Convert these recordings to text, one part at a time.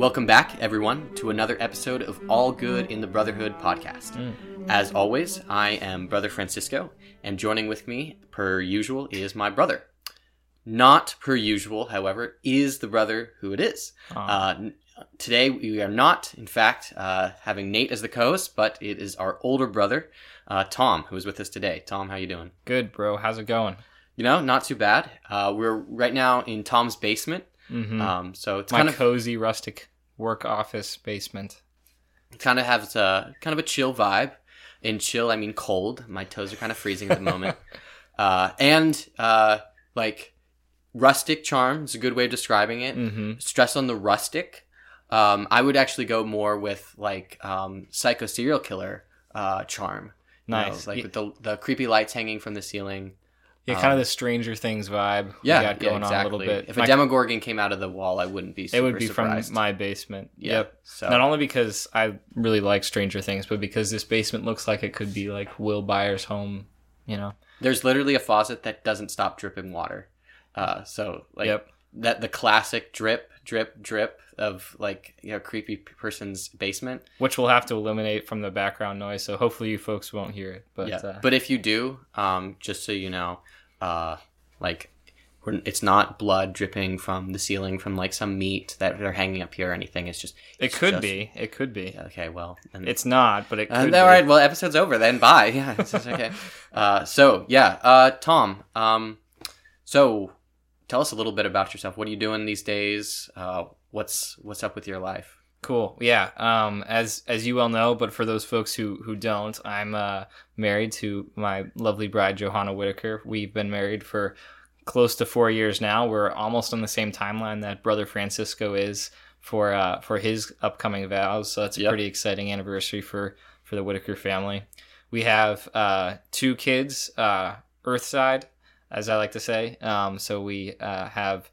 Welcome back, everyone, to another episode of All Good in the Brotherhood podcast. As always, I am Brother Francisco, and joining with me, per usual, is my brother. Not per usual, however, is the brother who it is. Uh, today, we are not, in fact, uh, having Nate as the co-host, but it is our older brother, uh, Tom, who is with us today. Tom, how you doing? Good, bro. How's it going? You know, not too bad. Uh, we're right now in Tom's basement, Mm-hmm. um, so it's My kind of cozy rustic work office basement. It kind of has a kind of a chill vibe. In chill, I mean cold. My toes are kind of freezing at the moment. uh, and uh, like rustic charm is a good way of describing it. Mm-hmm. Stress on the rustic. Um, I would actually go more with like um, psycho serial killer uh, charm. You know, Nice. like Y- with the the creepy lights hanging from the ceiling. Yeah, kind of the Stranger Things vibe. we Um, Yeah, got yeah, going exactly. on a little bit. If My- a Demogorgon came out of the wall, I wouldn't be. It would be surprised. from my basement. Yeah. Yep. So Not only because I really like Stranger Things, but because this basement looks like it could be like Will Byers' home. You know. There's literally a faucet that doesn't stop dripping water. Uh, so like Yep. That the classic drip, drip, drip of like you know creepy person's basement. Which we'll have to eliminate from the background noise, so hopefully you folks won't hear it. But yeah. uh, But if you do, um, just so you know, uh, like we're, it's not blood dripping from the ceiling from like some meat that they're hanging up here or anything. It's just it could just- be. It could be. Okay, well, It's not, but it Uh, could. all be. right. Well, episode's over then. Bye. Yeah, it's it's okay. uh, so yeah, uh, Tom. Um, so tell us a little bit about yourself. What are you doing these days? Uh, what's what's up with your life? Cool. Yeah. Um, as as you well know, but for those folks who who don't, I'm uh, married to my lovely bride Johanna Whittaker. We've been married for close to four years now. We're almost on the same timeline that brother Francisco is for uh, for his upcoming vows. So that's a Yep. pretty exciting anniversary for for the Whittaker family. We have uh, two kids, uh, Earthside, as I like to say. Um, so we uh, have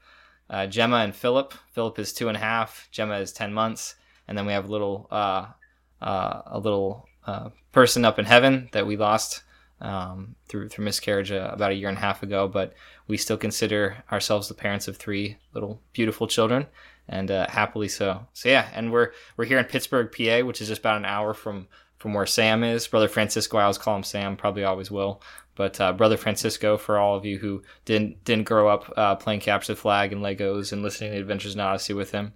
uh, Gemma and Philip. Philip is two and a half. Gemma is ten months, and then we have a little uh, uh, a little uh, person up in heaven that we lost um, through through miscarriage uh, about a year and a half ago. But we still consider ourselves the parents of three little beautiful children, and happily so. So yeah, and we're we're here in Pittsburgh, PA, which is just about an hour from from where Sam is. Brother Francisco, I always call him Sam, probably always will. But uh, Brother Francisco, for all of you who didn't didn't grow up uh, playing capture the flag and Legos and listening to Adventures in Odyssey with him,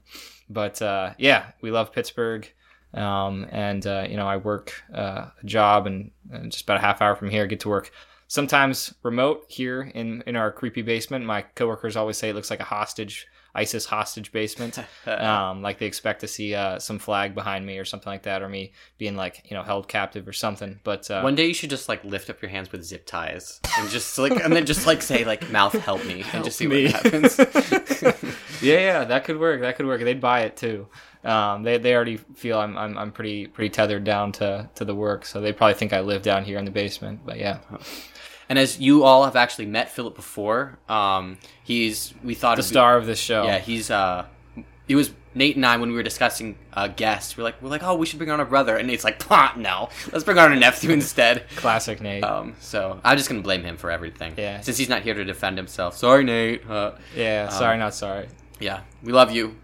but uh, yeah, we love Pittsburgh, um, and uh, you know I work uh, a job and, and just about a half hour from here, get to work sometimes remote here in in our creepy basement. My coworkers always say it looks like a hostage ISIS hostage basement um, like they expect to see uh, some flag behind me or something like that, or me being like you know held captive or something. But uh, One day you should just like lift up your hands with zip ties and just like and then just like say like mouth help me and just see me. what happens. yeah, yeah, that could work. That could work. They'd buy it too. Um, they they already feel I'm, I'm I'm pretty pretty tethered down to to the work, so they probably think I live down here in the basement. But yeah, and as you all have actually met Philip before, um, he's we thought the it'd be- star of this show. Yeah, he's uh, he was Nate and I when we were discussing uh, guests. We're like, we're like, oh, we should bring on a brother, and Nate's like, Pah, no, let's bring on a nephew instead. classic Nate. Um, so I'm just gonna blame him for everything. Yeah. since he's not here to defend himself. Sorry, Nate. Uh, yeah, sorry, not sorry. yeah, we love you.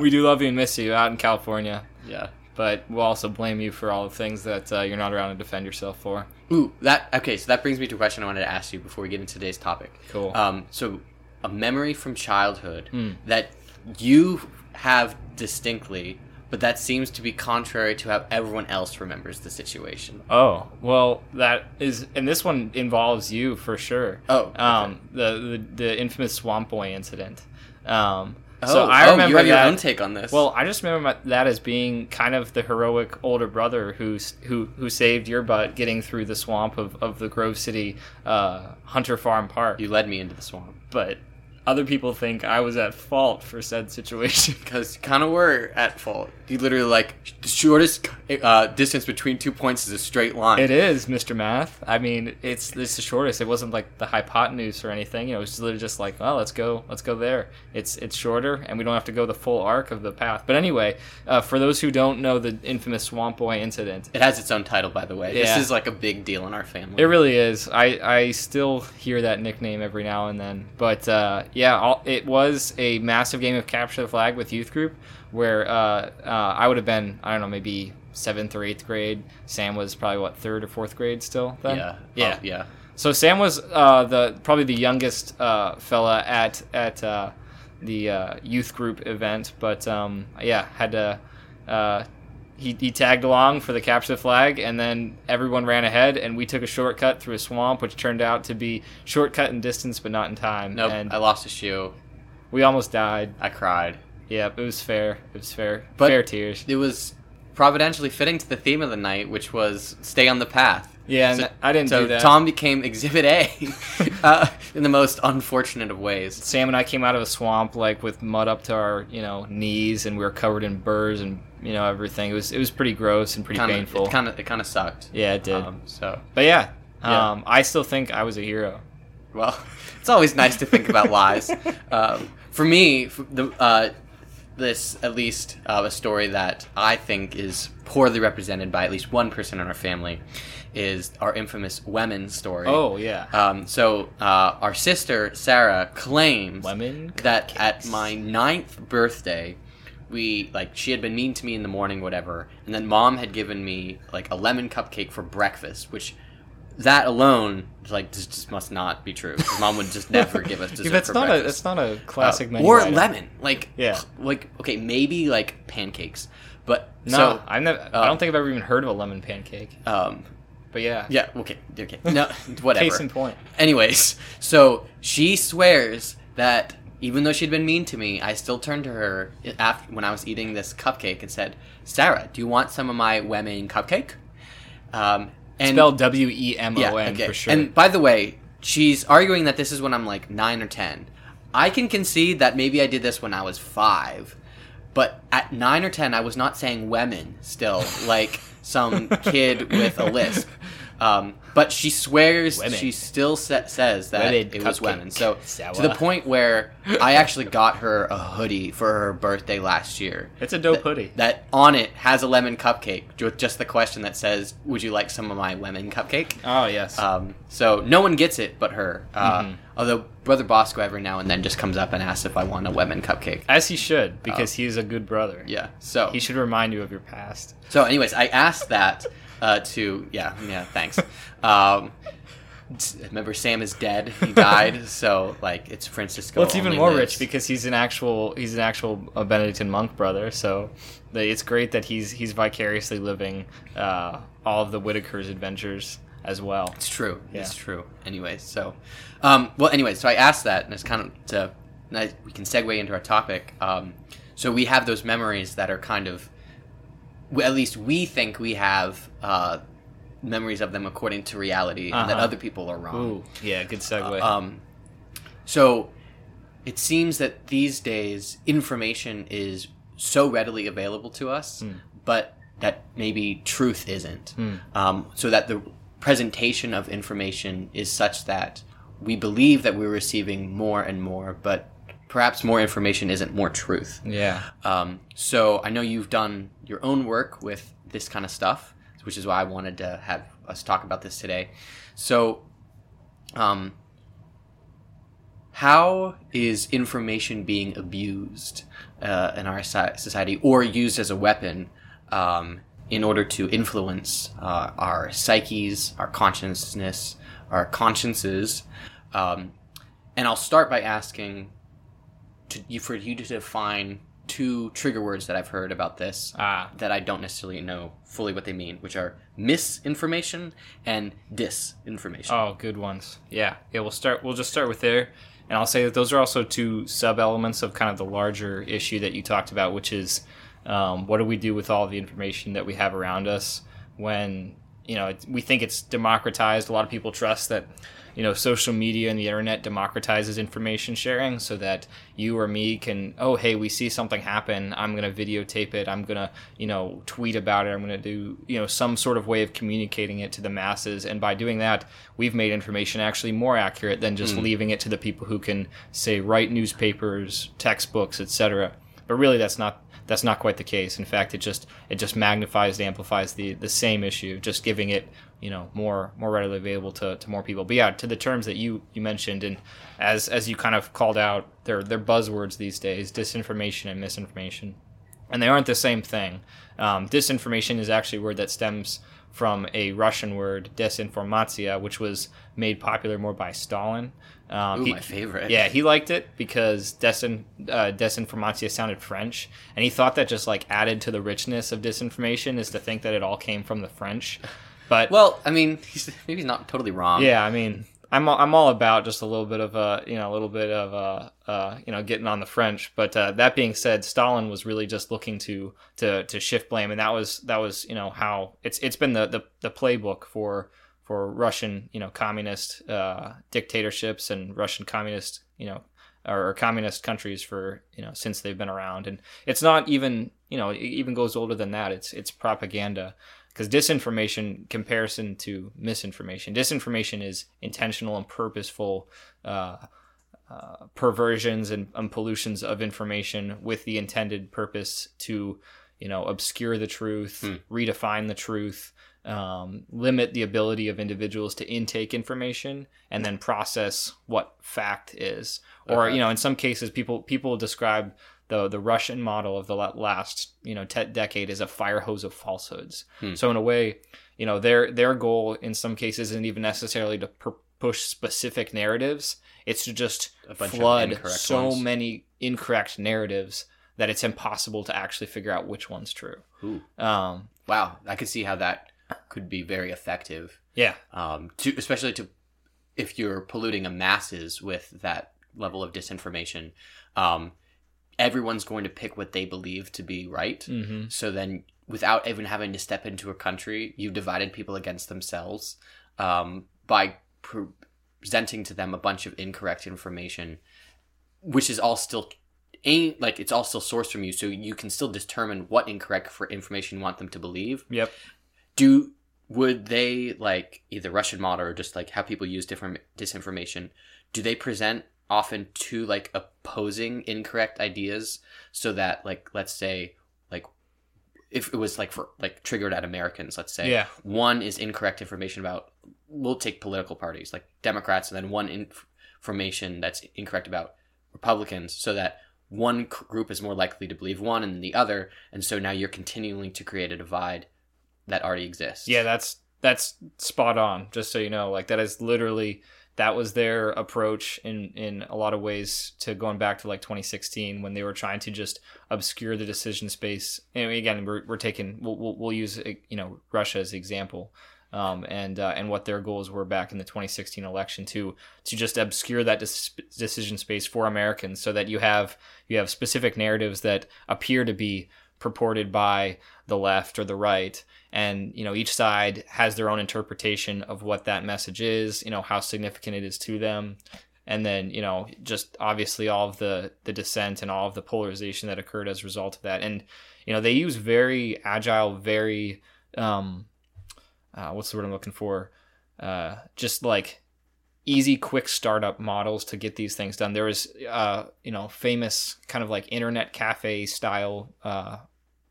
we do love you and miss you out in California, Yeah. But we'll also blame you for all the things that uh, you're not around to defend yourself for. Ooh, that okay. So that brings me to a question I wanted to ask you before we get into today's topic. Cool. Um, so a memory from childhood Hmm. that you have distinctly, but that seems to be contrary to how everyone else remembers the situation. Oh well, that is, and this one involves you for sure. Oh, okay. um, the, the the infamous Swamp Boy incident. Um, Oh, so I oh, remember you have your that. own take on this. Well, I just remember that as being kind of the heroic older brother who's who who saved your butt getting through the swamp of, of the Grove City uh, Hunter Farm Park. you led me into the swamp But other people think I was at fault for said situation. because you kind of were at fault. You literally like the shortest uh, distance between two points is a straight line. It is Mr. Math. I mean, it's it's the shortest. It wasn't like the hypotenuse or anything. You know, it was literally just like, well, let's go, let's go there. It's it's shorter, and we don't have to go the full arc of the path. But anyway, uh, for those who don't know the infamous Swamp Boy incident, It has its own title, by the way. Yeah. This is like a big deal in our family. It really is. I, I still hear that nickname every now and then. But uh, yeah, all, it was a massive game of capture the flag with youth group where uh, uh, I would have been I don't know maybe seventh or eighth grade. Sam was probably what third or fourth grade still. Then? Yeah. yeah, Oh, yeah. So Sam was uh, the probably the youngest uh, fella at at uh, the uh, youth group event, but um, yeah, had to. He, he tagged along for the capture the flag, and then everyone ran ahead, and we took a shortcut through a swamp, which turned out to be shortcut in distance, but not in time. Nope. and I lost a shoe. we almost died. I cried. Yep, it was fair. It was fair. But- fair tears. It was providentially fitting to the theme of the night, which was stay on the path. Yeah, and So- I didn't so do that. Tom became Exhibit A uh, in the most unfortunate of ways. Sam and I came out of a swamp like with mud up to our you know knees, and we were covered in burrs and you know everything. It was it was pretty gross and pretty Kinda, painful. It kind of it kind of sucked. yeah, it did. Um, so but yeah, Yeah. um, I still think I was a hero. well, it's always nice to think about lies. Um, for me, f- the uh, this at least uh, a story that I think is poorly represented by at least one person in our family is our infamous Women story. Oh yeah, Um, so uh, our sister Sarah claims Lemon that at my ninth birthday, we like she had been mean to me in the morning, whatever, and then mom had given me like a lemon cupcake for breakfast, which that alone like just, just must not be true. Mom would just never give us dessert that's not a that's not a classic Uh, menu or item. lemon, like Yeah. like okay, maybe like pancakes, but No, so I've never. I uh, don't think I've ever even heard of a lemon pancake. um, But yeah, yeah, okay, okay, no, whatever. Case in point. Anyways, so she swears that even though she'd been mean to me, I still turned to her after when I was eating this cupcake and said, "Sarah, do you want some of my Wemin cupcake?" Um, and Spelled W E M O N for sure. And by the way, she's arguing that this is when I'm like nine or ten. I can concede that maybe I did this when I was five, but at nine or ten, I was not saying women still like some kid with a lisp. Um, but she swears Women. she still sa- says that Women it was women. So Sour. to the point where I actually got her a hoodie for her birthday last year it's a dope hoodie. that on it has a lemon cupcake with just the question that says, "Would you like some of my lemon cupcake?" oh yes. Um, so no one gets it but her. Uh, Mhm. Although Brother Bosco every now and then just comes up and asks if I want a lemon cupcake. As he should, because he's a good brother. Yeah. So He should remind you of your past. so anyways, I asked that uh, to yeah yeah thanks. Um, remember Sam is dead. He died. so like it's Francisco. Well, it's even more lives. rich because he's an actual he's an actual uh, Benedictine monk brother. So it's great that he's he's vicariously living uh, all of the Whittaker's adventures as well. It's true. Yeah. It's true. Anyway, so, um, well, anyway, so I asked that, and it's kind of to, I- we can segue into our topic. Um, so we have those memories that are kind of, at least we think we have uh, memories of them according to reality, and that Uh-huh. other people are wrong. Ooh, yeah, good segue. Um, so it seems that these days information is so readily available to us, Hmm. but that maybe truth isn't. Hmm. Um, so that the presentation of information is such that we believe that we're receiving more and more, but perhaps more information isn't more truth. yeah, Um, so I know you've done your own work with this kind of stuff, which is why I wanted to have us talk about this today. So, um, how is information being abused uh, in our society or used as a weapon um, in order to influence uh, our psyches, our consciousness, our consciences? Um, and I'll start by asking to you for you to define two trigger words that I've heard about this ah, that I don't necessarily know fully what they mean, which are misinformation and disinformation. oh, good ones. Yeah, yeah. We'll start. We'll just start with there, and I'll say that those are also two sub elements of kind of the larger issue that you talked about, which is um, what do we do with all the information that we have around us when you know we think it's democratized. A lot of people trust that you know social media and the internet democratizes information sharing so that you or me can oh hey we see something happen. I'm going to videotape it. I'm going to you know tweet about it. I'm going to do you know some sort of way of communicating it to the masses. And by doing that we've made information actually more accurate than just hmm. leaving it to the people who can say write newspapers textbooks etc but really that's not that's not quite the case. In fact it just it just magnifies and amplifies the the same issue just giving it you know more more readily available to, to more people. But yeah, to the terms that you you mentioned, and as as you kind of called out, they're they're buzzwords these days: disinformation and misinformation, and they aren't the same thing. Um, disinformation is actually a word that stems from a Russian word, dezinformatsiya, which was made popular more by Stalin. Um, Ooh, he, my favorite. Yeah, he liked it because desin, uh, dezinformatsiya sounded French, and he thought that just like added to the richness of disinformation is to think that it all came from the French. But well, I mean, he's maybe he's not totally wrong. Yeah, I mean, I'm I'm all about just a little bit of a you know a little bit of a uh, you know getting on the French. But uh, that being said, Stalin was really just looking to to to shift blame, and that was that was you know how it's it's been the the, the playbook for for Russian you know communist uh, dictatorships and Russian communist you know or, communist countries for you know since they've been around, and it's not even you know it even goes older than that. It's it's propaganda because disinformation comparison to misinformation disinformation is intentional and purposeful uh, uh, perversions and, and, pollutions of information with the intended purpose to you know obscure the truth hmm. redefine the truth um, limit the ability of individuals to intake information and then process what fact is or you know in some cases people people describe the the Russian model of the last you know te- decade is a fire hose of falsehoods. Hmm. So in a way, you know their their goal in some cases isn't even necessarily to per- push specific narratives. It's to just flood so ones. many incorrect narratives that it's impossible to actually figure out which one's true. Um, wow, I could see how that could be very effective. Yeah. Um, to especially to if you're polluting a masses with that level of disinformation. Um, everyone's going to pick what they believe to be right. Mm-hmm. So then, without even having to step into a country, you've divided people against themselves um, by presenting to them a bunch of incorrect information, which is all still ain't like it's all still sourced from you, so you can still determine what incorrect for information you want them to believe. Yep. Do would they like either Russian model or just like how people use different disinformation? Do they present often two like opposing incorrect ideas so that like let's say like if it was like for like triggered at Americans, let's say, yeah. one is incorrect information about we'll take political parties like Democrats, and then one information that's incorrect about Republicans, so that one group is more likely to believe one and the other, and so now you're continuing to create a divide that already exists. Yeah, that's that's spot on. Just so you know, like that is literally that was their approach in in a lot of ways to going back to like 2016 when they were trying to just obscure the decision space. And again, we're, we're taking we'll, we'll, we'll use you know Russia as example. Um, and uh, and what their goals were back in the 2016 election to to just obscure that dis- decision space for Americans, so that you have you have specific narratives that appear to be purported by the left or the right. And you know each side has their own interpretation of what that message is you know how significant it is to them. And then you know just obviously all of the the dissent and all of the polarization that occurred as a result of that. And you know they use very agile very um uh, what's the word i'm looking for? Uh just like easy quick startup models to get these things done. There was uh you know famous kind of like internet cafe style uh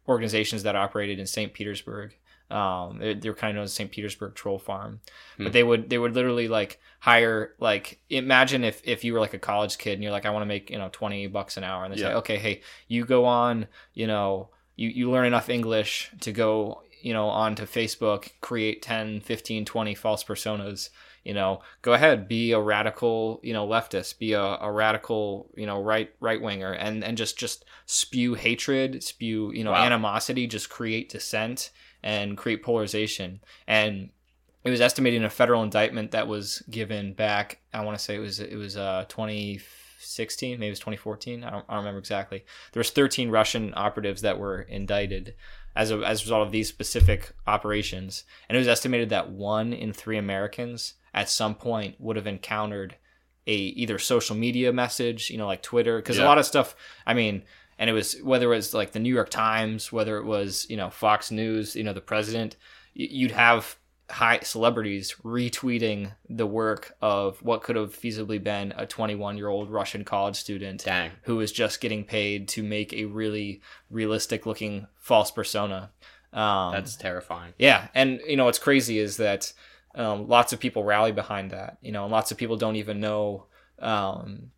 organizations that operated in st petersburg um, they're, they're kind of known as St. Petersburg Troll Farm, hmm. but they would they would literally like hire like imagine if if you were like a college kid and you're like I want to make you know twenty bucks an hour and they yeah. say okay hey you go on you know you you learn enough English to go you know onto Facebook create 10 15 20 false personas you know go ahead be a radical you know leftist be a, a radical you know right right winger and and just just spew hatred spew you know wow. animosity just create dissent and create polarization. And it was estimated in a federal indictment that was given back. I want to say it was it was uh, 2016, maybe it was 2014. I don't, I don't remember exactly. There was 13 Russian operatives that were indicted as a, as a result of these specific operations, and it was estimated that one in three Americans at some point would have encountered a either social media message, you know, like Twitter, because yeah. a lot of stuff. I mean, and it was whether it was like the New York Times, whether it was you know Fox News, you know the president, you'd have high celebrities retweeting the work of what could have feasibly been a 21 year old Russian college student Dang. who was just getting paid to make a really realistic looking false persona. Um, That's terrifying. yeah, and you know what's crazy is that um, lots of people rally behind that. You know, and lots of people don't even know um,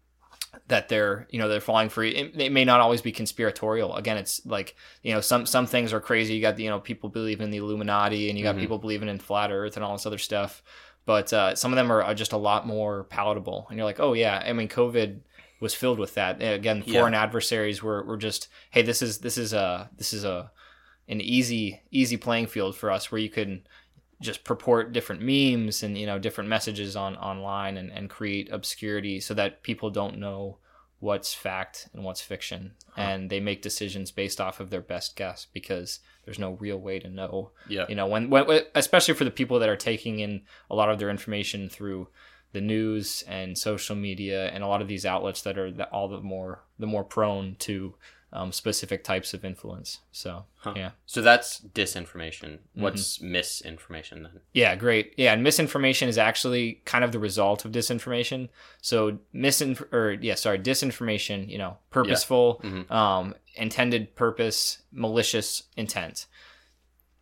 that they're you know they're falling for it. It may not always be conspiratorial. Again, it's like you know some some things are crazy. You got you know people believe in the Illuminati, and you got Mhm. people believing in flat Earth and all this other stuff. But uh, some of them are, are just a lot more palatable, and you're like, oh yeah, I mean, COVID was filled with that. And Again, Yeah. foreign adversaries were, were just, hey, this is this is a this is a an easy easy playing field for us where you can just purport different memes and you know different messages on online and, and create obscurity so that people don't know what's fact and what's fiction. And they make decisions based off of their best guess because there's no real way to know. Yeah. you know when, when especially for the people that are taking in a lot of their information through the news and social media and a lot of these outlets that are the, all the more the more prone to um, specific types of influence so Huh. yeah So that's disinformation. Mm-hmm. What's misinformation then? Yeah, great. Yeah, and misinformation is actually kind of the result of disinformation. So misinf or yeah, sorry, disinformation, you know, purposeful, Mhm. um, intended purpose, malicious intent.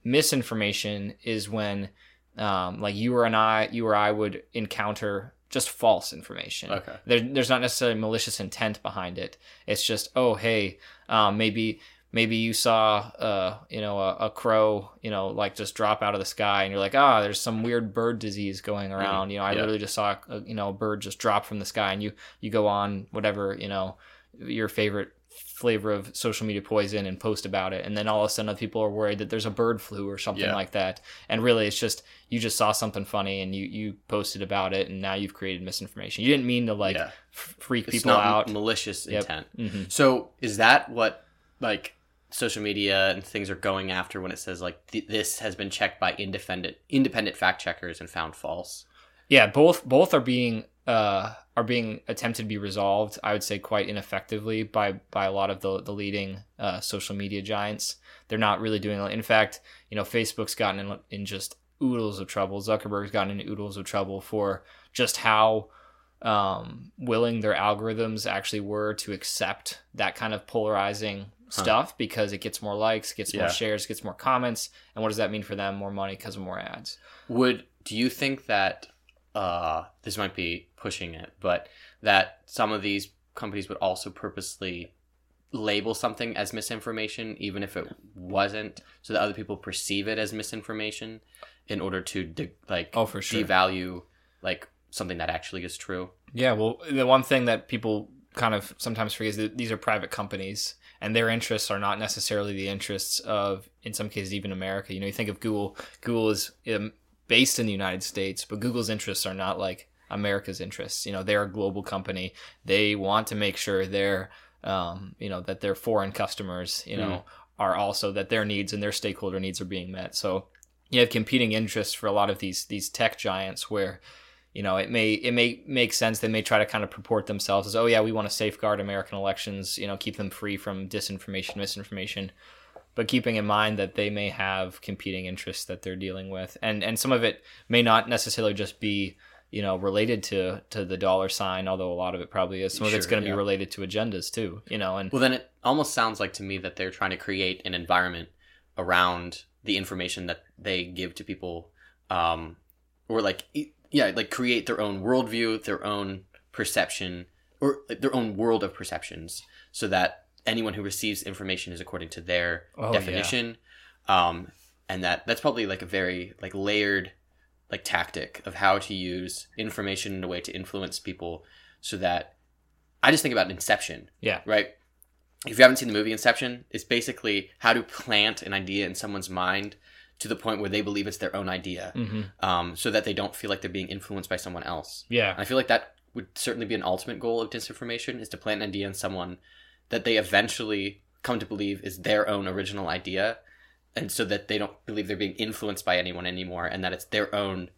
Misinformation is when um, like you or and I, you or I would encounter just false information. Okay. There, there's not necessarily malicious intent behind it. It's just, oh, hey, um, maybe maybe you saw, uh, you know, a, a crow, you know, like just drop out of the sky, and you're like, ah, there's some weird bird disease going around. You know, I yeah. literally just saw, a, you know, a bird just drop from the sky, and you you go on whatever, you know, your favorite flavor of social media poison and post about it and then all of a sudden other people are worried that there's a bird flu or something Yeah. like that and really it's just you just saw something funny and you you posted about it and now you've created misinformation you didn't mean to like Yeah. f- freak It's people out malicious Yep. intent. hmm So is that what like social media and things are going after when it says like th- this has been checked by independent independent fact checkers and found false? yeah both both are being uh are being attempted to be resolved i would say quite ineffectively by by a lot of the the leading uh, social media giants. They're not really doing it in fact you know facebook's gotten in, in just oodles of trouble. Zuckerberg's gotten in oodles of trouble for just how um, willing their algorithms actually were to accept that kind of polarizing stuff because it gets more likes gets more shares gets more comments. And what does that mean for them? More money because of more ads. Would do you think that uh this might be pushing it, but that some of these companies would also purposely label something as misinformation even if it wasn't so that other people perceive it as misinformation in order to de- like Oh, for sure. devalue like something that actually is true. Yeah, well, the one thing that people kind of sometimes forget is that these are private companies and their interests are not necessarily the interests of, in some cases, even America. You know, you think of Google, Google is um, based in the United States, but Google's interests are not like America's interests. You know, they're a global company. They want to make sure their, um, you know, that their foreign customers, you know, are also that their needs and their stakeholder needs are being met. So you have competing interests for a lot of these these tech giants where you know it may it may make sense they may try to kind of purport themselves as oh yeah we want to safeguard american elections you know keep them free from disinformation misinformation but keeping in mind that they may have competing interests that they're dealing with and and some of it may not necessarily just be you know related to to the dollar sign although a lot of it probably is some of it's going to yeah. be related to agendas too you know and Well, then it almost sounds like to me that they're trying to create an environment around the information that they give to people, um, or like yeah, like create their own worldview, their own perception, or their own world of perceptions, so that anyone who receives information is according to their Oh, definition, um, and that that's probably like a very like layered like tactic of how to use information in a way to influence people, so that I just think about Inception yeah. right? If you haven't seen the movie Inception, it's basically how to plant an idea in someone's mind to the point where they believe it's their own idea, hmm um, so that they don't feel like they're being influenced by someone else. yeah. And I feel like that would certainly be an ultimate goal of disinformation: is to plant an idea in someone that they eventually come to believe is their own original idea, and so that they don't believe they're being influenced by anyone anymore, and that it's their own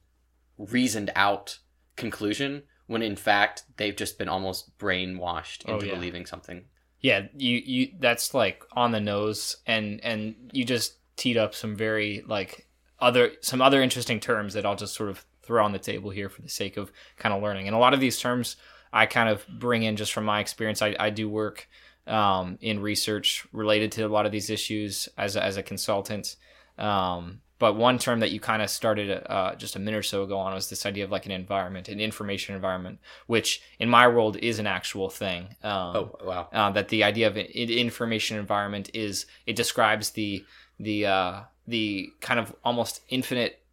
reasoned out conclusion when in fact they've just been almost brainwashed Oh, into yeah. believing something. yeah you you that's like on the nose and and you just teed up some very like other some other interesting terms that I'll just sort of throw on the table here for the sake of kind of learning and a lot of these terms I kind of bring in just from my experience I, I do work um, in research related to a lot of these issues as a, as a consultant Um, but one term that you kind of started uh, just a minute or so ago on was this idea of like an environment, an information environment, which in my world is an actual thing. Um, Oh wow. uh, that the idea of an information environment is it describes the the uh, the kind of almost infinite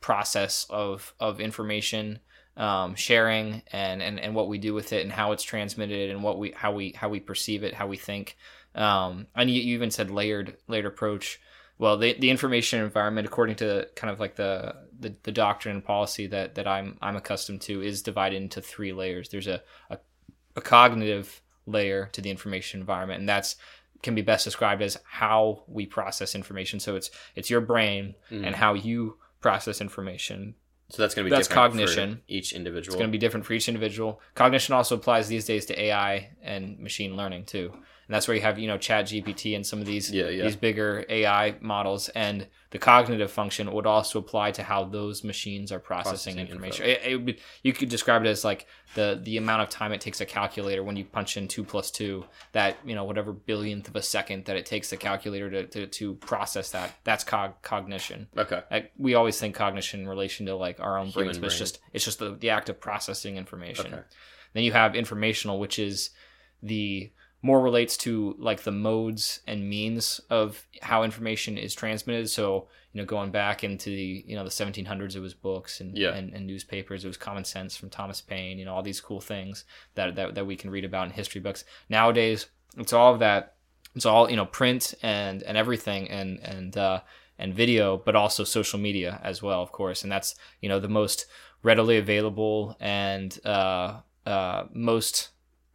process of of information um, sharing and, and and what we do with it and how it's transmitted and what we how we how we perceive it how we think. Um, and you, you even said layered layered approach. Well the, the information environment according to kind of like the, the the doctrine and policy that that I'm I'm accustomed to is divided into three layers. There's a, a, a cognitive layer to the information environment and that's can be best described as how we process information. So it's it's your brain Mm. and how you process information So that's going to be That's different cognition. for each individual. it's going to be different for each individual. Cognition also applies these days to AI and machine learning too, and that's where you have you know Chat GPT and some of these Yeah, yeah. these bigger AI models, and the cognitive function would also apply to how those machines are processing, Processing information. It, it would you could describe it as like the the amount of time it takes a calculator when you punch in two plus two, that you know whatever billionth of a second that it takes the calculator to to, to process that. That's cog- cognition okay. like we always think cognition in relation to like our own Human brains, but it's just it's just the, the act of processing information. Okay. Then you have informational, which is the more relates to like the modes and means of how information is transmitted. So you know, going back into the you know the 1700s, it was books and Yeah. and, and newspapers. It was Common Sense from Thomas Paine. You know, all these cool things that that that we can read about in history books. Nowadays, it's all of that. It's all you know, print and and everything and and uh, and video, but also social media as well, of course. And that's you know the most readily available and uh, uh, most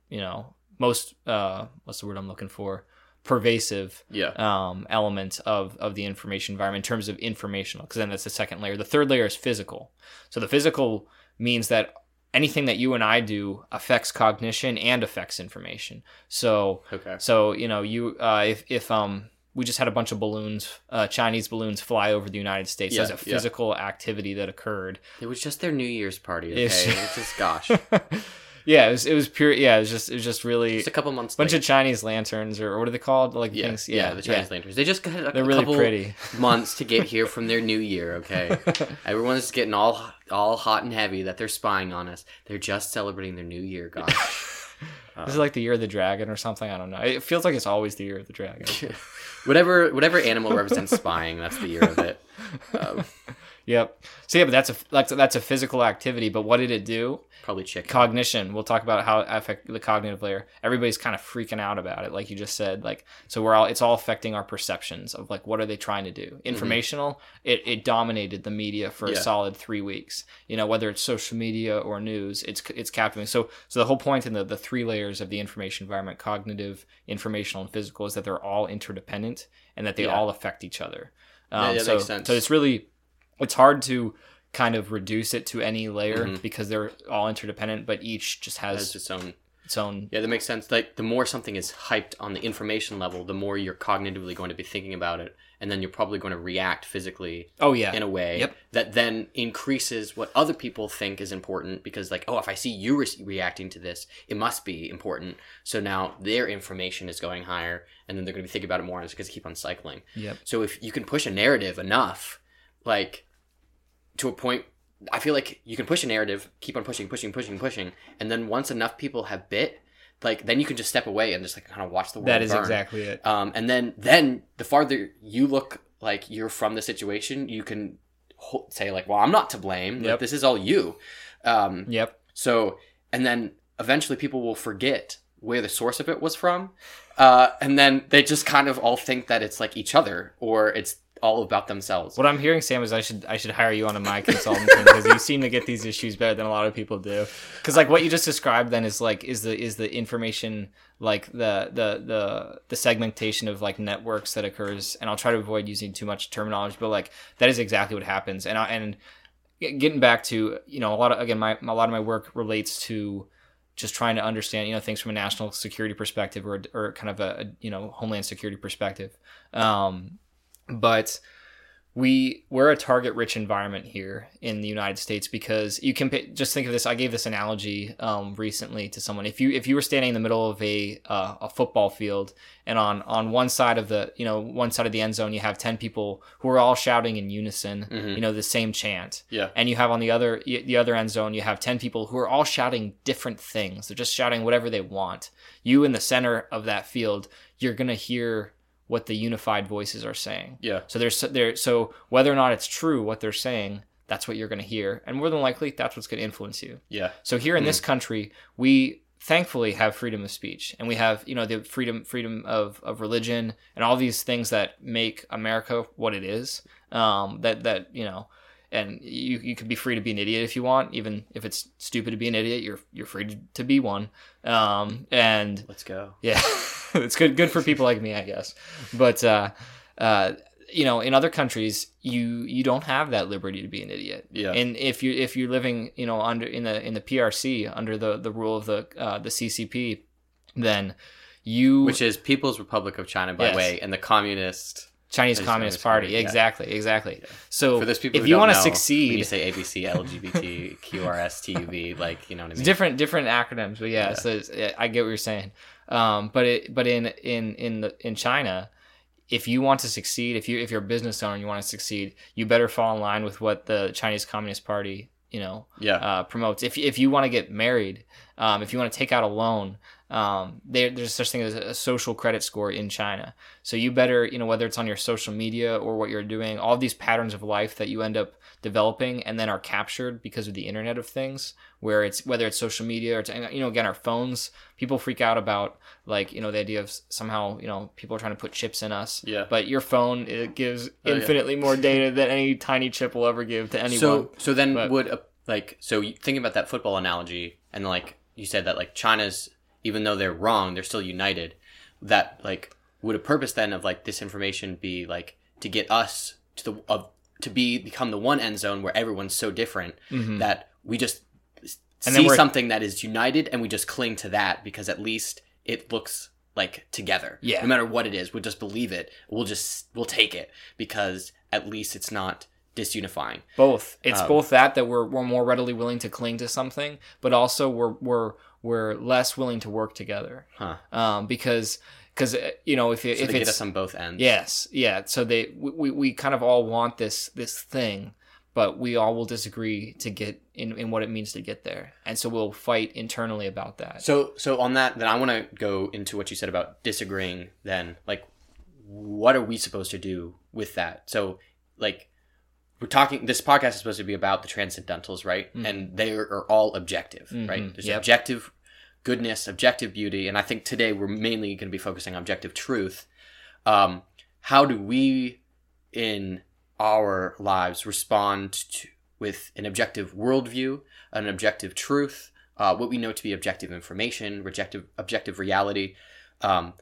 you know most uh, what's the word I'm looking for pervasive Yeah. um, element of of the information environment in terms of informational because then that's the second layer the third layer is physical so the physical means that anything that you and i do affects cognition and affects information so Okay. so you know you uh, if if um we just had a bunch of balloons uh, chinese balloons fly over the united states Yeah, that's a yeah. physical activity that occurred It was just their New Year's party. Okay. It's- It's just gosh. yeah it was, it was pure yeah it was just it was just really Just a couple months. bunch late. of chinese lanterns or what are they called like yeah, things yeah, the Chinese lanterns. They just got a, they're a really couple pretty months to get here from their new year. Okay, everyone's getting all all hot and heavy that they're spying on us. They're just celebrating their new year. Gosh, this Is like the year of the dragon or something? I don't know. It feels like it's always the year of the dragon. whatever whatever animal represents spying, that's the year of it. Um, yep. So yeah, but that's a that's a, that's a physical activity. But what did it do? probably chicken. Cognition. We'll talk about how it affect the cognitive layer. Everybody's kind of freaking out about it, like you just said. Like so, we're all it's all affecting our perceptions of like what are they trying to do. Informational. It it dominated the media for a solid three weeks. You know whether it's social media or news, it's it's captivating. So so the whole point in the the three layers of the information environment, cognitive, informational, and physical, is that they're all interdependent and that they Yeah. all affect each other. Yeah, Um, yeah, that so, makes sense. so it's really it's hard to kind of reduce it to any layer Mhm. because they're all interdependent, but each just has Has its own. its own. Yeah, that makes sense. Like the more something is hyped on the information level, the more you're cognitively going to be thinking about it, and then you're probably going to react physically Oh yeah, in a way Yep. that then increases what other people think is important because like oh if i see you re- reacting to this it must be important so now their information is going higher and then they're going to be thinking about it more and it's going to keep on cycling yep, so if you can push a narrative enough like to a point i feel like you can push a narrative keep on pushing pushing pushing pushing and then once enough people have bit like then you can just step away and just like kind of watch the world that is burn. exactly it. Um, and then then the farther you look like you're from the situation, you can ho- say like, "Well, I'm not to blame. Like, this is all you." Um, Yep, so and then eventually people will forget where the source of it was from, uh, and then they just kind of all think that it's like each other or it's all about themselves. what I'm hearing, Sam, is I should I should hire you on a my consultant because you seem to get these issues better than a lot of people do. Because like what you just described, then is like is the is the information like the the the the segmentation of like networks that occurs, and I'll try to avoid using too much terminology, but like that is exactly what happens, and I, and getting back to you know a lot of again my a lot of my work relates to just trying to understand you know things from a national security perspective or or kind of a, a you know homeland security perspective um but we we're a target rich environment here in the United States because you can pay, just think of this. I gave this analogy um, recently to someone. If you if you were standing in the middle of a uh, a football field and on on one side of the you know one side of the end zone you have ten people who are all shouting in unison, you know the same chant. Yeah. And you have on the other the other end zone you have ten people who are all shouting different things. They're just shouting whatever they want. You in the center of that field, you're gonna hear what the unified voices are saying. Yeah. So there's there so whether or not it's true what they're saying, that's what you're going to hear, and more than likely that's what's going to influence you. Yeah. So here in this country, we thankfully have freedom of speech, and we have you know the freedom freedom of, of religion and all these things that make America what it is. Um, that that you know. And you, you can be free to be an idiot if you want, even if it's stupid to be an idiot. You're you're free to, to be one. Um, and Let's go. yeah, it's good good for people like me, I guess. But uh, uh, you know, in other countries, you you don't have that liberty to be an idiot. Yeah. And if you if you're living, you know, under in the in the PRC under the the rule of the uh, the CCP, then you Which is People's Republic of China, by Yes. the way, and the communist. Chinese Communist Communist Party. Party, yeah. Exactly, exactly. So For those people if you want to succeed, when you say ABC, LGBT, QRS, TUV, like you know what I mean. different different acronyms, but yeah, Yeah. so yeah, I get what you're saying. Um, but it but in in in the in China, if you want to succeed, if you if you're a business owner and you want to succeed, you better fall in line with what the Chinese Communist Party you know Yeah. uh, promotes. If if you want to get married, um, if you want to take out a loan, um, there, there's such thing as a social credit score in China. So you better, you know, whether it's on your social media or what you're doing, all these patterns of life that you end up developing and then are captured because of the Internet of Things, where it's whether it's social media or it's, you know, again, our phones. People freak out about like you know the idea of somehow you know people are trying to put chips in us. Yeah. But your phone it gives Oh, yeah. infinitely more data than any tiny chip will ever give to anyone. So so then But- would uh, like so you- thinking about that football analogy and like you said that like China's even though they're wrong they're still united that like would a purpose then of like this information be like to get us to the of to be become the one end zone where everyone's so different Mhm. that we just And see something that is united and we just cling to that because at least it looks like together Yeah. no matter what it is we'll just believe it we'll just we'll take it because at least it's not disunifying Both. It's Um, both that that we're, we're more readily willing to cling to something, but also we're we're we're less willing to work together. huh Um, because because you know if it, so if it's us on both ends yes yeah so they we, we, we kind of all want this this thing, but we all will disagree to get in in what it means to get there, and so we'll fight internally about that. So so on that, then I want to go into what you said about disagreeing. Then, like, what are we supposed to do with that? So, like, we're talking. This podcast is supposed to be about the transcendentals, right? And they are, are all objective, right? Mhm, There's yep. objective goodness, objective beauty, and I think today we're mainly going to be focusing on objective truth. Um, how do we, in our lives, respond to with an objective worldview, an objective truth, uh, what we know to be objective information, objective objective reality, um,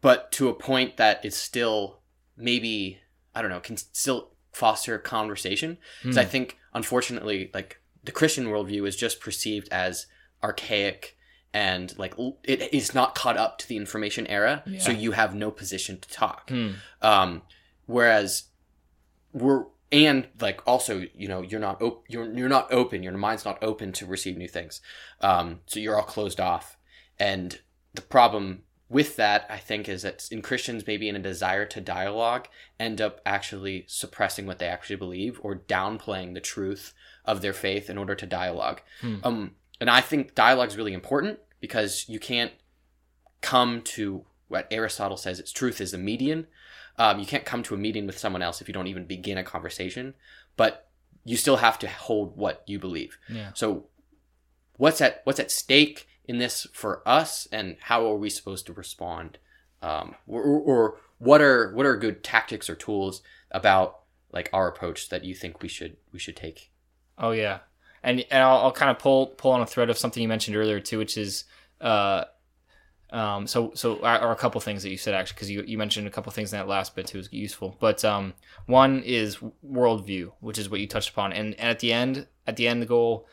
but to a point that it's still maybe I don't know can still foster conversation. Because I Hmm. think unfortunately, like the Christian worldview is just perceived as archaic and like l- it is not caught up to the information era, so you have no position to talk. Hmm. Um, whereas we're and like also you know you're not op- you're you're not open. Your mind's not open to receive new things. Um, so you're all closed off. And the problem with that, I think, is that in Christians, maybe in a desire to dialogue, end up actually suppressing what they actually believe or downplaying the truth of their faith in order to dialogue. Hmm. Um, and I think dialogue is really important because you can't come to what Aristotle says its truth is a median. Um, you can't come to a meeting with someone else if you don't even begin a conversation, but you still have to hold what you believe. Yeah. So, what's at what's at stake in this for us, and how are we supposed to respond? Um, or, or, or what are what are good tactics or tools about like our approach that you think we should we should take? Oh yeah, and and I'll, I'll kind of pull pull on a thread of something you mentioned earlier too, which is uh, um, so so or a couple things that you said actually because you you mentioned a couple things in that last bit too is useful. But um, one is worldview, which is what you touched upon, and, and at the end at the end the goal.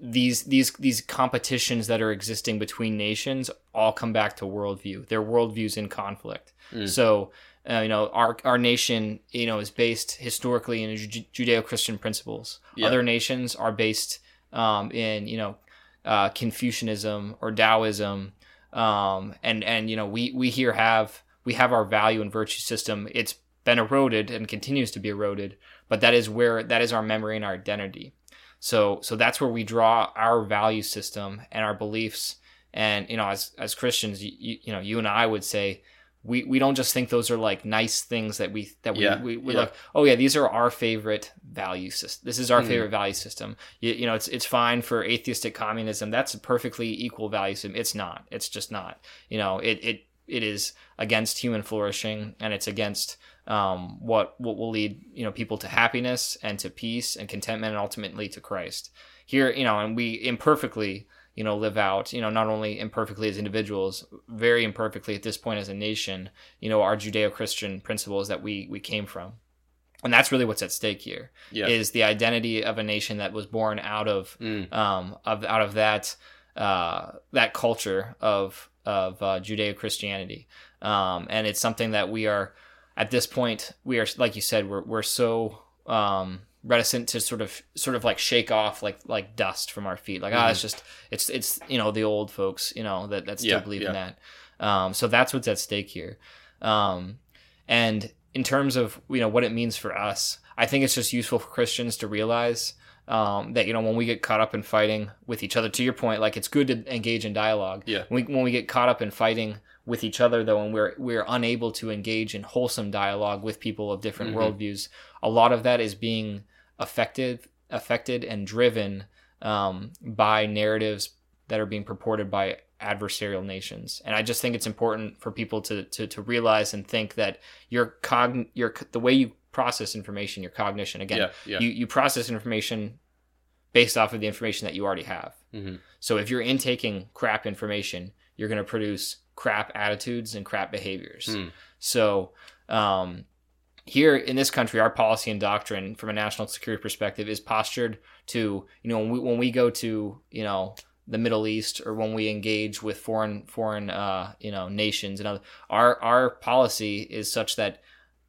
These these these competitions that are existing between nations all come back to worldview. Their worldviews in conflict. Mm. So uh, you know, our our nation, you know, is based historically in Judeo-Christian principles. Yeah. Other nations are based um, in you know uh, Confucianism or Taoism, um, and and you know we we here have we have our value and virtue system. It's been eroded and continues to be eroded, but that is where that is our memory and our identity. So so that's where we draw our value system and our beliefs. And you know, as as Christians, you, you, you know, you and I would say we, we don't just think those are like nice things that we that we Yeah, we, we yeah. like oh yeah these are our favorite value system this is our Mhm. favorite value system. You, you know it's it's fine for atheistic communism. That's a perfectly equal value system. It's not. It's just not. You know it it it is against human flourishing and it's against um, what what will lead you know people to happiness and to peace and contentment and ultimately to Christ. Here you know and we imperfectly you know live out you know not only imperfectly as individuals very imperfectly at this point as a nation you know our judeo-christian principles that we we came from and that's really what's at stake here is Yeah. the identity of a nation that was born out of Mm. um of out of that uh that culture of of uh, judeo-christianity um and it's something that we are at this point we are like you said we're we're so um reticent to sort of sort of like shake off like like dust from our feet like ah it's just it's it's you know the old folks you know that that still Yeah, believe yeah. in that um so that's what's at stake here um and in terms of you know what it means for us i think it's just useful for christians to realize um, that you know when we get caught up in fighting with each other to your point like it's good to engage in dialogue Yeah. when we, when we get caught up in fighting with each other though and we're we're unable to engage in wholesome dialogue with people of different Mhm. worldviews a lot of that is being affected affected and driven um, by narratives that are being purported by adversarial nations and i just think it's important for people to to, to realize and think that your cogn your the way you process information your cognition again Yeah. Yeah. you, you process information based off of the information that you already have. Mhm. So if you're intaking crap information, you're going to produce crap attitudes and crap behaviors. Hmm. So um, here in this country, our policy and doctrine from a national security perspective is postured to, you know, when we, when we go to, you know, the Middle East or when we engage with foreign foreign uh, you know nations and other, our our policy is such that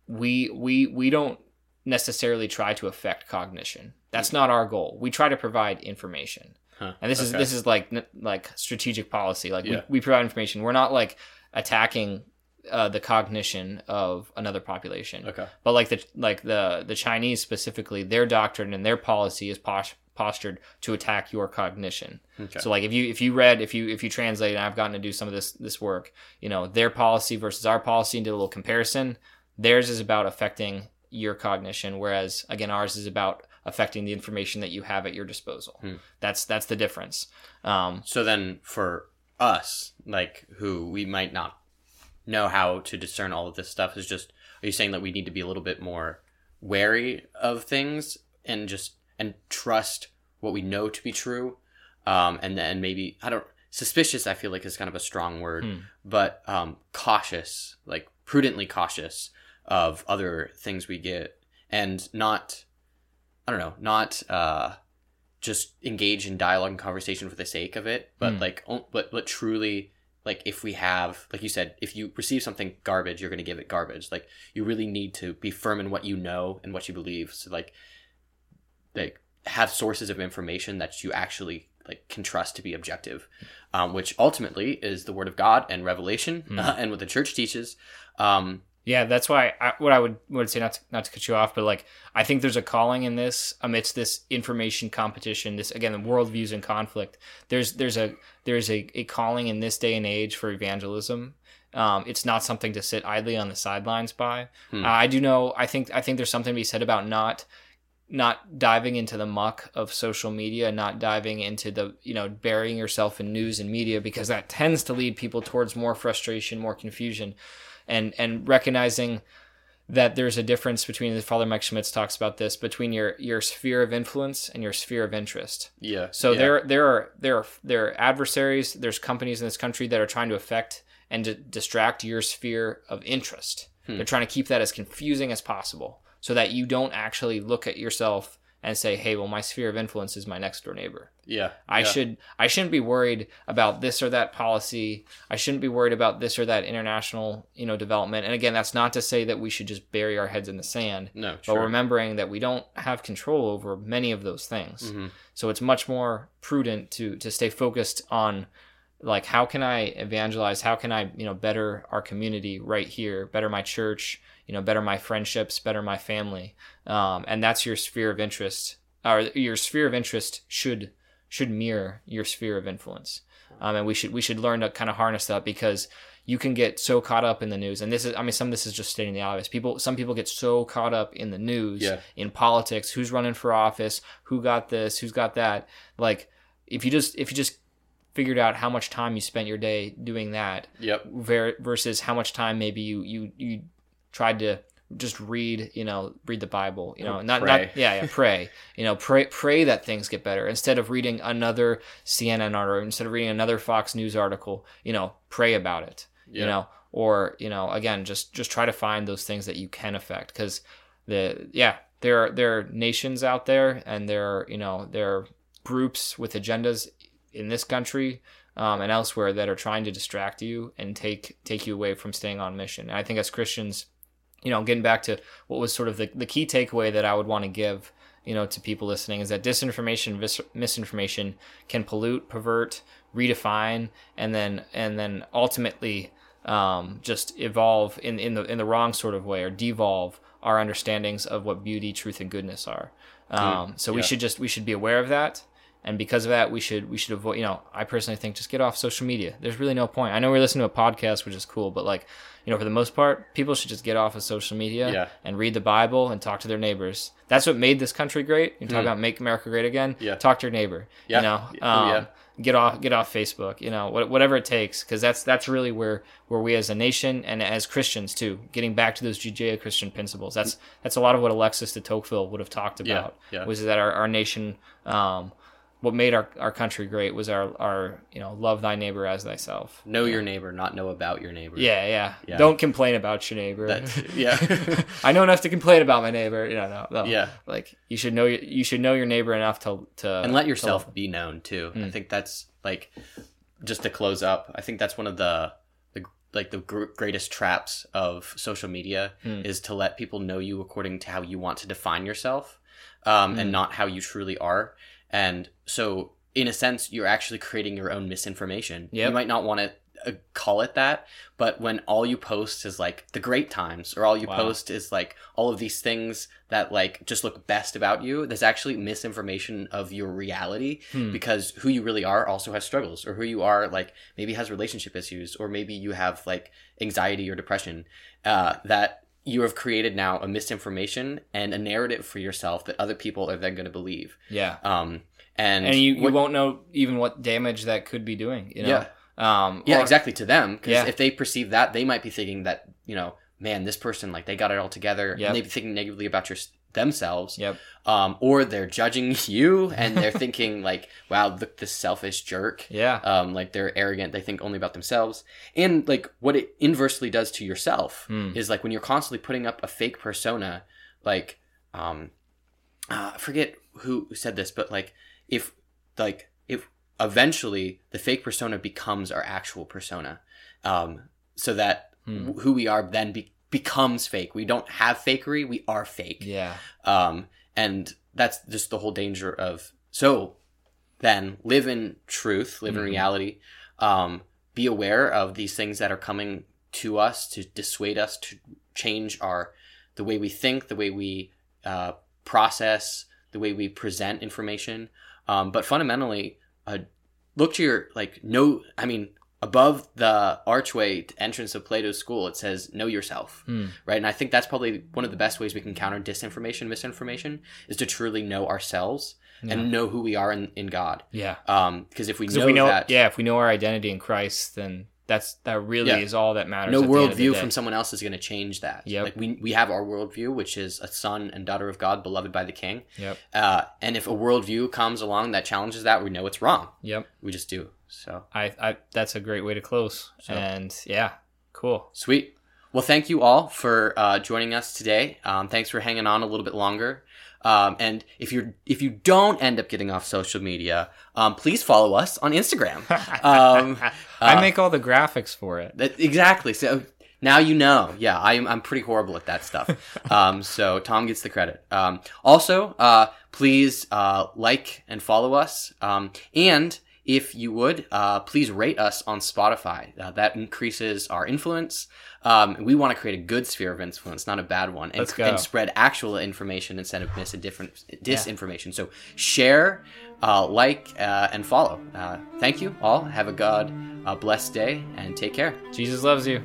we we we don't necessarily try to affect cognition. That's not our goal. We try to provide information. Huh. And this is this is like like strategic policy. Like Yeah. we, we provide information. We're not like attacking uh, the cognition of another population. Okay. But like the like the the Chinese specifically, their doctrine and their policy is pos- postured to attack your cognition. Okay. So like if you if you read if you if you translate and I've gotten to do some of this this work, you know, their policy versus our policy and did a little comparison. Theirs is about affecting your cognition, whereas again ours is about affecting the information that you have at your disposal. Hmm. That's that's the difference. Um, So then, for us, like who we might not know how to discern all of this stuff, is just are you saying that we need to be a little bit more wary of things and just and trust what we know to be true, um, and then maybe I don't suspicious. I feel like is kind of a strong word, Hmm. but um, cautious, like prudently cautious of other things we get, and not I don't know, not uh, just engage in dialogue and conversation for the sake of it, but Hmm. like, but but truly, like if we have, like you said, if you receive something garbage, you're going to give it garbage. Like you really need to be firm in what you know and what you believe. So like, like have sources of information that you actually like can trust to be objective, um, which ultimately is the Word of God and Revelation, Hmm. uh, and what the Church teaches. Um, Yeah, that's why I, what I would would say not to, not to cut you off, but like I think there's a calling in this amidst this information competition. This again, the worldviews in conflict. There's there's a there's a, a calling in this day and age for evangelism. Um, it's not something to sit idly on the sidelines by. Hmm. Uh, I do know. I think I think there's something to be said about not not diving into the muck of social media, not diving into the you know burying yourself in news and media because that tends to lead people towards more frustration, more confusion and and recognizing that there's a difference between Father Mike Schmitz talks about this between your your sphere of influence and your sphere of interest. yeah. So yeah. there there are there are there are adversaries. There's companies in this country that are trying to affect and to distract your sphere of interest. Hmm. They're trying to keep that as confusing as possible so that you don't actually look at yourself and say, hey, well, my sphere of influence is my next door neighbor. Yeah. I yeah. should I shouldn't be worried about this or that policy. I shouldn't be worried about this or that international, you know, development. And again, that's not to say that we should just bury our heads in the sand, No, but sure. remembering that we don't have control over many of those things. Mhm. So it's much more prudent to to stay focused on like how can I evangelize? How can I, you know, better our community right here, better my church, you know, better my friendships, better my family. Um, and that's your sphere of interest. Or your sphere of interest should should mirror your sphere of influence. Um, and we should we should learn to kind of harness that because you can get so caught up in the news and this is i mean some of this is just stating the obvious people some people get so caught up in the news Yeah. in politics who's running for office who got this who's got that like if you just if you just figured out how much time you spent your day doing that Yep. ver- versus how much time maybe you you you tried to just read you know read the bible you know Or not pray. not yeah yeah pray you know pray pray that things get better instead of reading another cnn article instead of reading another fox news article you know pray about it you know or you know again just just try to find those things that you can affect because the yeah there are there are nations out there and there are you know there are groups with agendas in this country um, and elsewhere that are trying to distract you and take take you away from staying on mission. And I think as Christians, you know, getting back to what was sort of the, the key takeaway that I would want to give, you know, to people listening is that disinformation, vis- misinformation can pollute, pervert, redefine, and then and then ultimately um, just evolve in, in the in the wrong sort of way or devolve our understandings of what beauty, truth, and goodness are. Um, so we should just we should be aware of that and because of that we should we should avoid you know i personally think just get off social media there's really no point i know we're listening to a podcast which is cool but like you know for the most part people should just get off of social media Yeah. and read the bible and talk to their neighbors that's what made this country great you talk about make america great again. Yeah. talk to your neighbor Yeah. you know Oh, um, yeah. get off get off facebook you know what, whatever it takes because that's that's really where where we as a nation and as christians too getting back to those judeo-christian principles that's that's a lot of what alexis de tocqueville would have talked Yeah, about yeah. was that our, our nation um, what made our, our country great was our, our you know love thy neighbor as thyself Know your neighbor, not know about your neighbor. yeah yeah, Yeah. don't complain about your neighbor yeah. i know enough to complain about my neighbor you know no, no. Yeah. like you should know your- you should know your neighbor enough to to and let yourself be known too. Hmm. I think that's like just to close up. I think that's one of the the like the gr- greatest traps of social media Hmm. is to let people know you according to how you want to define yourself, um, Hmm. and not how you truly are. And so, in a sense, you're actually creating your own misinformation. Yep. You might not want to uh, call it that, but when all you post is like the great times, or all you Wow. post is like all of these things that like just look best about you, there's actually misinformation of your reality Hmm. because who you really are also has struggles, or who you are like maybe has relationship issues, or maybe you have like anxiety or depression. Uh, that you have created now a misinformation and a narrative for yourself that other people are then going to believe. yeah Um, and and you, you won't know even what damage that could be doing you know Yeah. um yeah or- exactly to them because Yeah. if they perceive that they might be thinking that you know man this person like they got it all together Yep. and they be thinking negatively about your themselves yep. um, or they're judging you and they're thinking like wow look this selfish jerk. Yeah. Um, like they're arrogant. They think only about themselves. And like what it inversely does to yourself Hmm. is like when you're constantly putting up a fake persona like um uh, i forget who said this but like if like if eventually the fake persona becomes our actual persona um so that Hmm. who we are then be- becomes fake. We don't have fakery we are fake. Yeah. Um, and that's just the whole danger of so then live in truth live in Mhm. reality. Um, be aware of these things that are coming to us to dissuade us to change our the way we think the way we uh, process the way we present information. Um, but fundamentally uh, look to your like no i mean above the archway entrance of plato's school it says know yourself Hmm. right? And I think that's probably one of the best ways we can counter disinformation, misinformation, is to truly know ourselves Yeah. and know who we are in, in God. yeah Um, because if we know, if we know that, yeah if we know our identity in christ then that's that really Yeah. is all that matters no at the end of the worldview from someone else is going to change that. Yeah, Like we we have our worldview, which is a son and daughter of God, beloved by the King. yep Uh, and if a worldview comes along that challenges that, we know it's wrong. yep We just do. So I, I that's a great way to close So- and yeah cool Sweet. Well, thank you all for uh, joining us today. Um, thanks for hanging on a little bit longer. Um, and if you're if you don't end up getting off social media, um, please follow us on Instagram. Um, I uh, make all the graphics for it. that, exactly. So now you know. Yeah, I'm I'm pretty horrible at that stuff. um, so Tom gets the credit. Um, also, uh, please uh, like and follow us. Um, and if you would, uh, please rate us on Spotify. Uh, that increases our influence. Um, we want to create a good sphere of influence, not a bad one, and, Let's go. and spread actual information instead of mis- different disinformation. So share, uh, like, uh, and follow. Uh, thank you all. Have a God uh, blessed day and take care. Jesus loves you.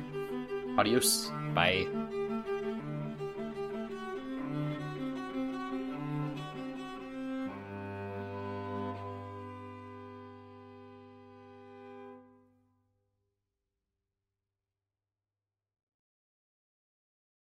Adios. Bye.